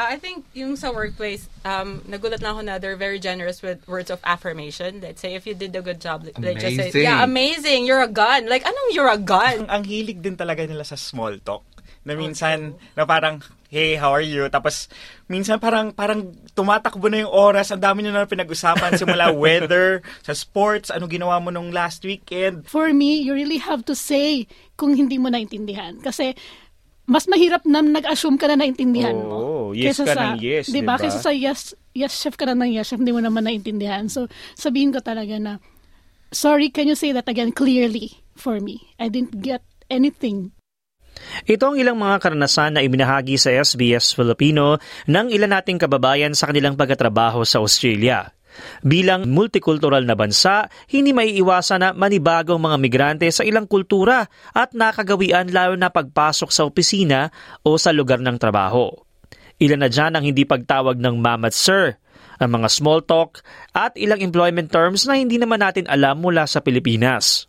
Uh, I think yung sa workplace, um, nagulat na ako na they're very generous with words of affirmation. Let's say if you did a good job, they just say, Amazing. yeah, amazing, you're a gun. Like, anong you're a gun? ang hilig din talaga nila sa small talk. Na minsan, na parang, hey, how are you? Tapos, minsan parang, parang tumatakbo na yung oras. Ang dami nyo na pinag-usapan. Simula weather, sa sports, ano ginawa mo nung last weekend. For me, you really have to say kung hindi mo naintindihan. Kasi, mas mahirap na nag-assume ka na naintindihan mo. Oo, yes ka ng yes, Di ba? di ba? Kaysa sa yes, yes chef ka na ng yes chef, hindi mo naman naintindihan. So, sabihin ko talaga na, sorry, can you say that again clearly for me? I didn't get anything. Ito ang ilang mga karanasan na ibinahagi sa SBS Filipino ng ilan nating kababayan sa kanilang pagkatrabaho sa Australia. Bilang multikultural na bansa, hindi maiiwasan na manibagong mga migrante sa ilang kultura at nakagawian lalo na pagpasok sa opisina o sa lugar ng trabaho. Ilan na dyan ang hindi pagtawag ng ma'am at sir, ang mga small talk at ilang employment terms na hindi naman natin alam mula sa Pilipinas.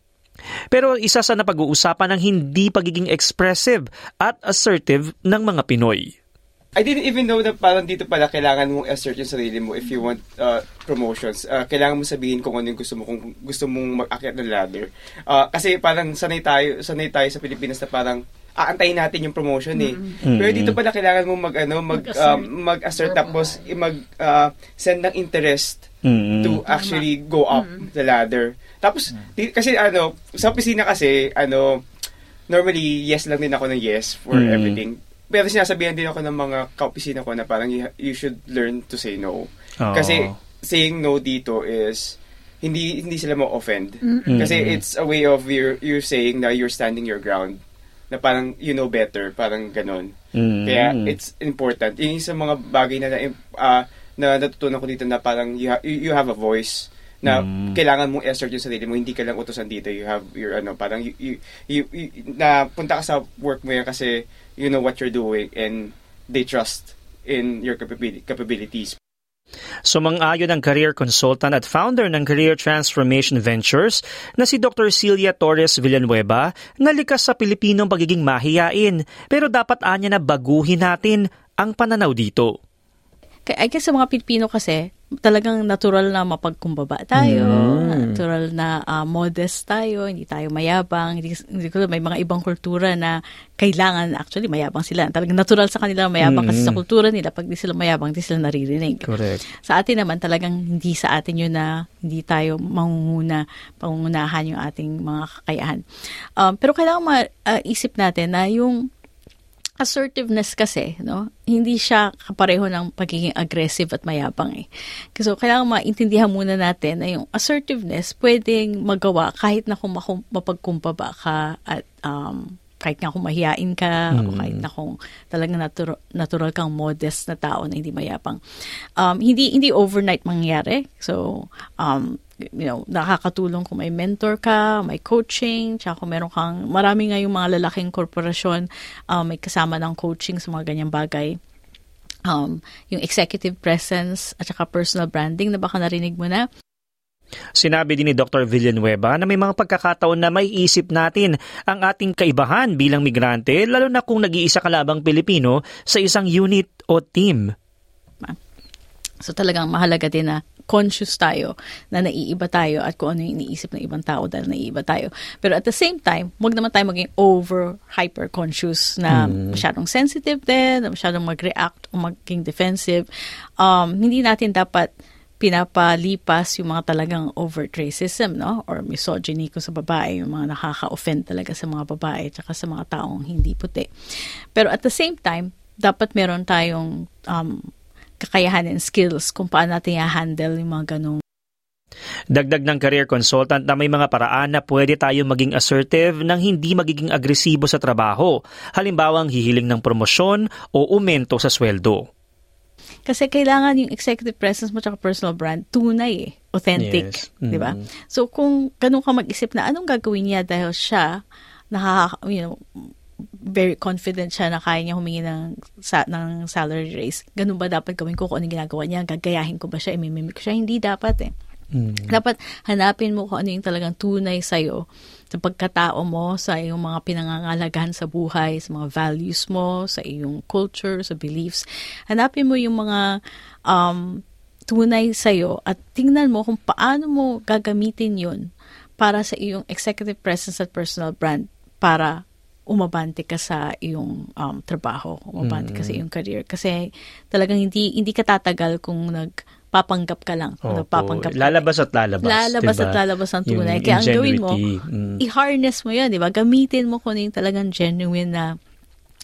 Pero isa sa napag-uusapan ng hindi pagiging expressive at assertive ng mga Pinoy. I didn't even know na parang dito pala kailangan mong assert yung sarili mo if you want uh, promotions. Uh, kailangan mo sabihin kung ano yung gusto mo, kung gusto mong mag-akyat ng ladder. Uh, kasi parang sanay tayo, sanay tayo sa Pilipinas na parang aantayin natin yung promotion eh. Pero dito pala kailangan mo mag ano mag Mag-assert. um, mag-assert tapos i- mag uh, send ng interest Mm. to actually go up the ladder. Tapos di, kasi ano sa opisina kasi ano normally yes lang din ako ng yes for Mm. everything. Pero sinasabihan din ako ng mga kaopisina ko na parang you, you should learn to say no. Oo. Kasi saying no dito is hindi hindi sila ma-offend. Kasi it's a way of you you're saying na you're standing your ground. Na parang you know better, parang ganon. Mm. Kaya it's important. Yung sa mga bagay na na, ah, na natutunan ko dito na parang you, ha- you you have a voice na Mm. kailangan mong assert yung sarili mo hindi ka lang utosan dito you have your ano parang you, you, you, you- na punta ka sa work mo yan kasi you know what you're doing and they trust in your capabili- capabilities Sumang-ayon ang career consultant at founder ng Career Transformation Ventures na si Dr. Celia Torres Villanueva na likas sa Pilipinong pagiging mahiyain pero dapat anya na baguhin natin ang pananaw dito. Kaya I guess sa mga Pilipino kasi, talagang natural na mapagkumbaba tayo, natural na ah, modest tayo, hindi tayo mayabang, hindi, hindi ko may mga ibang kultura na kailangan, actually mayabang sila. Talagang natural sa kanila mayabang kasi sa kultura nila, pag di sila mayabang, di sila naririnig. Correct. Sa atin naman talagang hindi sa atin yun na hindi tayo mangunguna, pangungunahan yung ating mga kakayahan. Um, pero kailangan maisip natin na yung assertiveness kasi, no, hindi siya kapareho ng pagiging aggressive at mayabang eh. So, kailangan maintindihan muna natin na yung assertiveness pwedeng magawa kahit na kung mapagkumbaba ka at um, kahit nga kung mahiyain ka o kahit na kung talagang natural, natural kang modest na tao na hindi mayabang. Um, hindi hindi overnight mangyayari. So, um, you know, nakakatulong kung may mentor ka, may coaching, tsaka kung meron kang, marami nga yung mga lalaking korporasyon, um, may kasama ng coaching sa mga ganyang bagay. Um, yung executive presence at saka personal branding na baka narinig mo na. Sinabi din ni Dr. Villanueva na may mga pagkakataon na may isip natin ang ating kaibahan bilang migrante lalo na kung nag-iisa ka labang Pilipino sa isang unit o team. So talagang mahalaga din na conscious tayo na naiiba tayo at kung ano yung iniisip ng ibang tao dahil naiiba tayo. Pero at the same time, wag naman tayo maging over hyper conscious na masyadong sensitive din, na masyadong mag-react o maging defensive. Um, hindi natin dapat pinapalipas yung mga talagang overt racism, no? Or misogyny ko sa babae, yung mga nakaka-offend talaga sa mga babae at sa mga taong hindi puti. Pero at the same time, dapat meron tayong um, kakayahan and skills kung paano natin i-handle yung mga ganong Dagdag ng career consultant na may mga paraan na pwede tayo maging assertive nang hindi magiging agresibo sa trabaho, halimbawa ang hihiling ng promosyon o umento sa sweldo. Kasi kailangan yung executive presence mo tsaka personal brand, tunay eh. Authentic. Yes. Di ba? Mm. So, kung ganun ka mag-isip na anong gagawin niya dahil siya, nakaka, you know, very confident siya na kaya niya humingi ng, sa, ng salary raise. Ganun ba dapat gawin ko kung anong ginagawa niya? Gagayahin ko ba siya? Imimimik ko siya? Hindi dapat eh. Mm. Dapat hanapin mo kung ano yung talagang tunay sa'yo sa pagkatao mo, sa iyong mga pinangangalagahan sa buhay, sa mga values mo, sa iyong culture, sa beliefs. Hanapin mo yung mga um, tunay sa'yo at tingnan mo kung paano mo gagamitin yun para sa iyong executive presence at personal brand para umabante ka sa iyong um, trabaho, umabante ka sa iyong career. Kasi talagang hindi hindi ka tatagal kung nagpapanggap ka lang. Opo. nagpapanggap ka. Lalabas at lalabas. Lalabas diba? at lalabas ang tunay. Yung Kaya ang gawin mo. Mm. i-harness mo yun, di ba? Gamitin mo kung ano yung talagang genuine na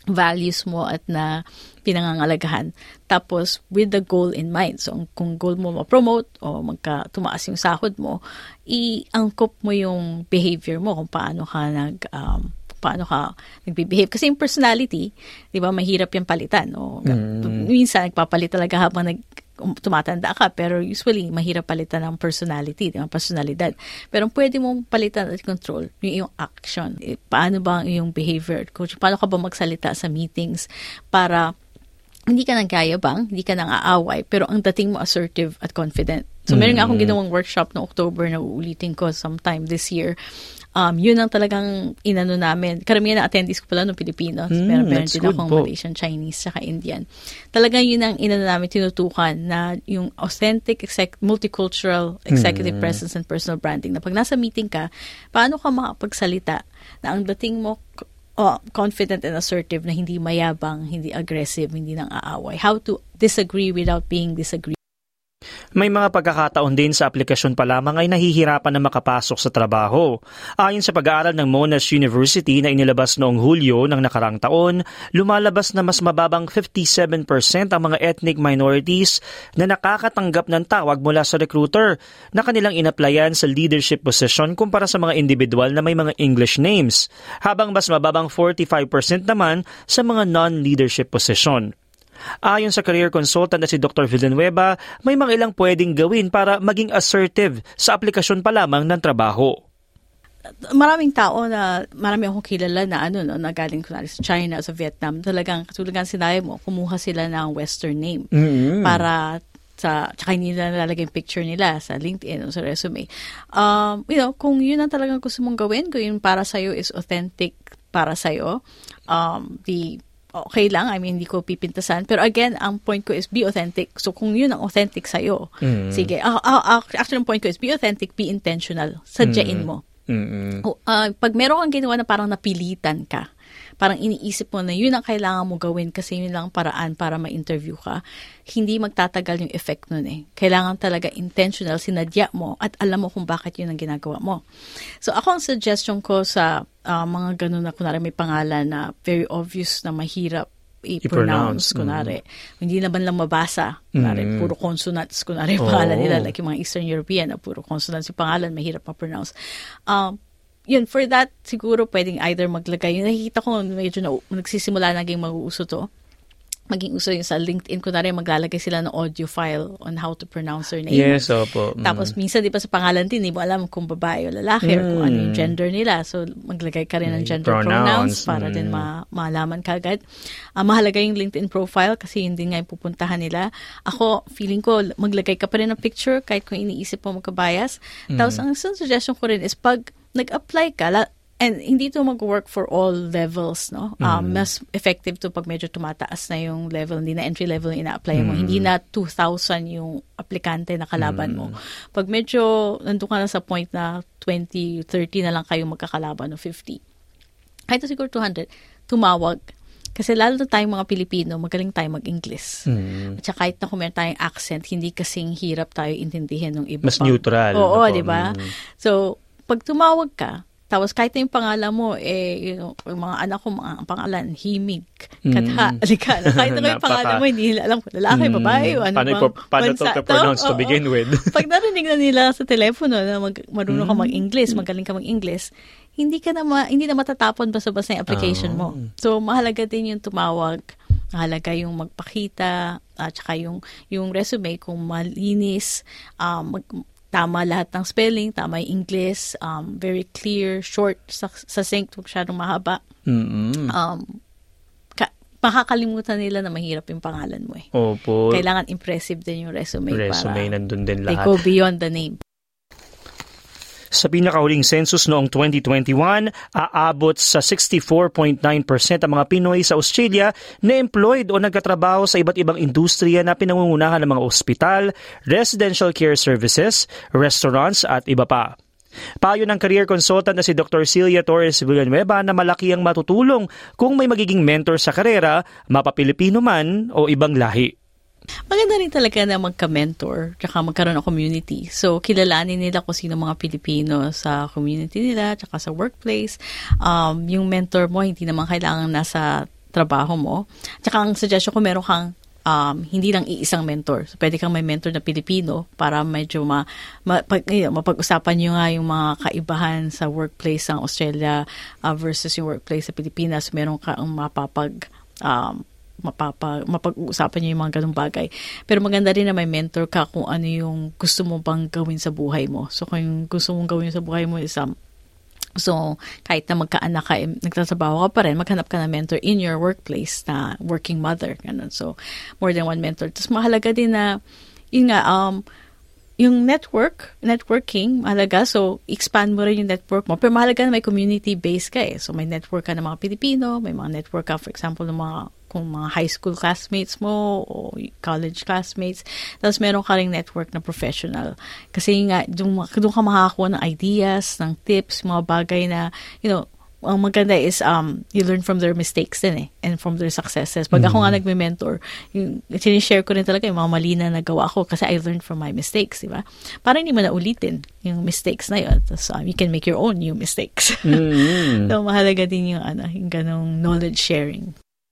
values mo at na pinangangalagahan. Tapos, with the goal in mind. So, kung goal mo ma-promote o magka tumaas yung sahod mo, i-angkop mo yung behavior mo kung paano ka nag um, paano ka nagbe-behave. Kasi yung personality, di ba, mahirap yung palitan. O, Minsan, nagpapalit talaga habang nag, tumatanda ka, pero usually, mahirap palitan ang personality, di ba, personalidad. Pero ang pwede mong palitan at control, yung iyong action. Eh, paano ba ang iyong behavior? Coach, paano ka ba magsalita sa meetings para hindi ka nang bang, hindi ka nang aaway, pero ang dating mo assertive at confident. So, meron nga akong ginawang workshop no October na uulitin ko sometime this year. Um, yun ang talagang inano namin. Karamihan na attendees ko pala no Pilipino. Mm, pero meron din akong po. Malaysian, Chinese, saka Indian. Talagang yun ang inano namin tinutukan na yung authentic exec- multicultural executive presence and personal branding. Na pag nasa meeting ka, paano ka makapagsalita na ang dating mo oh, confident and assertive na hindi mayabang, hindi aggressive, hindi nang aaway. How to disagree without being disagreed. May mga pagkakataon din sa aplikasyon pa lamang ay nahihirapan na makapasok sa trabaho. Ayon sa pag-aaral ng Monash University na inilabas noong Hulyo ng nakarang taon, lumalabas na mas mababang 57% ang mga ethnic minorities na nakakatanggap ng tawag mula sa recruiter na kanilang inaplayan sa leadership position kumpara sa mga individual na may mga English names, habang mas mababang 45% naman sa mga non-leadership position. Ayon sa career consultant na si Dr. Villanueva, may mga ilang pwedeng gawin para maging assertive sa aplikasyon pa lamang ng trabaho. Maraming tao na, marami akong kilala na ano, no, na galing kunwari sa China, sa Vietnam, talagang, katulad nga sinabi mo, kumuha sila ng western name para sa tsaka hindi nila nalalagay yung picture nila sa LinkedIn o sa resume. Um, you know, kung yun ang talagang gusto mong gawin, kung yun para sa'yo is authentic para sa'yo, um, the okay lang, I mean, hindi ko pipintasan. Pero again, ang point ko is be authentic. So, kung yun ang authentic sa'yo, sige. Ah, ah, ah, actually, ang point ko is be authentic, be intentional. Sadyain mo. Mm-mm. O, ah, pag meron kang ginawa na parang napilitan ka, parang iniisip mo na yun ang kailangan mo gawin kasi yun lang ang paraan para ma-interview ka, hindi magtatagal yung effect nun eh. Kailangan talaga intentional, sinadya mo at alam mo kung bakit yun ang ginagawa mo. So ako ang suggestion ko sa ah, mga ganun na kunwari may pangalan na very obvious na mahirap I-pronounce. i-pronounce, kunwari. Hindi naman lang mabasa. Kunwari, Mm. puro consonants, kunwari, yung Oo. pangalan nila, like yung mga Eastern European, na puro consonants yung pangalan, mahirap ma-pronounce. Um, yun, for that, siguro pwedeng either maglagay. Yung nakikita ko, medyo na, nagsisimula naging mag-uuso to. Maging uso yung sa LinkedIn, kunwari maglalagay sila ng audio file on how to pronounce their name. Yes, opo. Mm. Tapos minsan di ba sa pangalan din, hindi mo alam kung babae o lalaki or kung ano yung Mm. gender nila. So maglagay ka rin ng gender pronouns, pronouns, para mm. din ma- malaman ka agad. Ah, mahalaga yung LinkedIn profile kasi yun din nga yung pupuntahan nila. Ako, feeling ko, maglagay ka pa rin ng picture kahit kung iniisip mo magkabayas. Mm. Tapos ang suggestion ko rin is pag nag-apply ka, and hindi to mag-work for all levels, no? Um, Mas effective to pag medyo tumataas na yung level, hindi na entry level yung ina-apply mo. Hindi na 2,000 yung aplikante na kalaban mo. Pag medyo nandun ka na sa point na 20, 30 na lang kayo magkakalaban o 50. Kahit siguro 200, tumawag. Kasi lalo na tayong mga Pilipino, magaling tayo mag-English. Mm. At saka kahit na kung meron tayong accent, hindi kasing hirap tayo intindihin ng iba Mas pang- neutral. Oo, Opo. di ba? Mm. So, pag tumawag ka, tapos kahit na yung pangalan mo, eh, yung mga anak ko, mga ang pangalan, himig, katha, Mm. alika, kahit na yung pangalan mo, hindi nila alam kung lalaki, Mm. babae, o ano Paano bang ipo- paano to bansa to pronounce to begin with? Pag narinig na nila sa telepono na mag, marunong ka Mm. mag-English, magaling ka mag-English, hindi ka na ma, hindi na matatapon basta-basta yung application mo. Ah. So, mahalaga din yung tumawag Mahalaga yung magpakita at saka yung, yung resume kung malinis, um, mag, tama lahat ng spelling, tama yung English, um, very clear, short, succinct, huwag masyadong mahaba. Mm-mm. Um, ka- makakalimutan nila na mahirap yung pangalan mo eh. Opo. Kailangan impressive din yung resume, Resume, para nandun din they lahat. go beyond the name. Sa pinakahuling census noong 2021, aabot sa 64.9% ang mga Pinoy sa Australia na employed o nagkatrabaho sa iba't ibang industriya na pinangungunahan ng mga ospital, residential care services, restaurants at iba pa. Payo ng career consultant na si Dr. Celia Torres Villanueva na malaki ang matutulong kung may magiging mentor sa karera, mapapilipino man o ibang lahi. Maganda rin talaga na magka-mentor tsaka magkaroon ng community. So, kilalanin nila kung sino mga Pilipino sa community nila tsaka sa workplace. Um, yung mentor mo, hindi naman kailangan nasa trabaho mo. Tsaka ang suggestion ko, meron kang um, hindi lang iisang mentor. So, pwede kang may mentor na Pilipino para medyo ma, ma, pag, yun, mapag-usapan nyo nga yung mga kaibahan sa workplace ng Australia uh, versus yung workplace sa Pilipinas. Meron kang mapapag um, mapapa, mapag-uusapan niyo yung mga ganung bagay. Pero maganda rin na may mentor ka kung ano yung gusto mo bang gawin sa buhay mo. So, kung gusto mong gawin sa buhay mo is um, So, kahit na magkaanak ka, eh, nagtatrabaho ka pa rin, maghanap ka ng mentor in your workplace na working mother. Ganun. So, more than one mentor. Tapos, mahalaga din na, yun nga, um, yung network, networking, mahalaga. So, expand mo rin yung network mo. Pero mahalaga na may community-based ka eh. So, may network ka ng mga Pilipino, may mga network ka, for example, ng mga kung mga high school classmates mo o college classmates. Tapos meron ka ring network na professional. Kasi nga, doon, doon ka makakakuha ng ideas, ng tips, mga bagay na, you know, ang maganda is um you learn from their mistakes din eh and from their successes. Pag ako nga nagme-mentor, yung sinishare ko rin talaga yung mga mali na nagawa ko kasi I learned from my mistakes, di ba? Para hindi mo na ulitin yung mistakes na yun. So, um, you can make your own new mistakes. Mm. so, mahalaga din yung, ano, yung ganong knowledge sharing.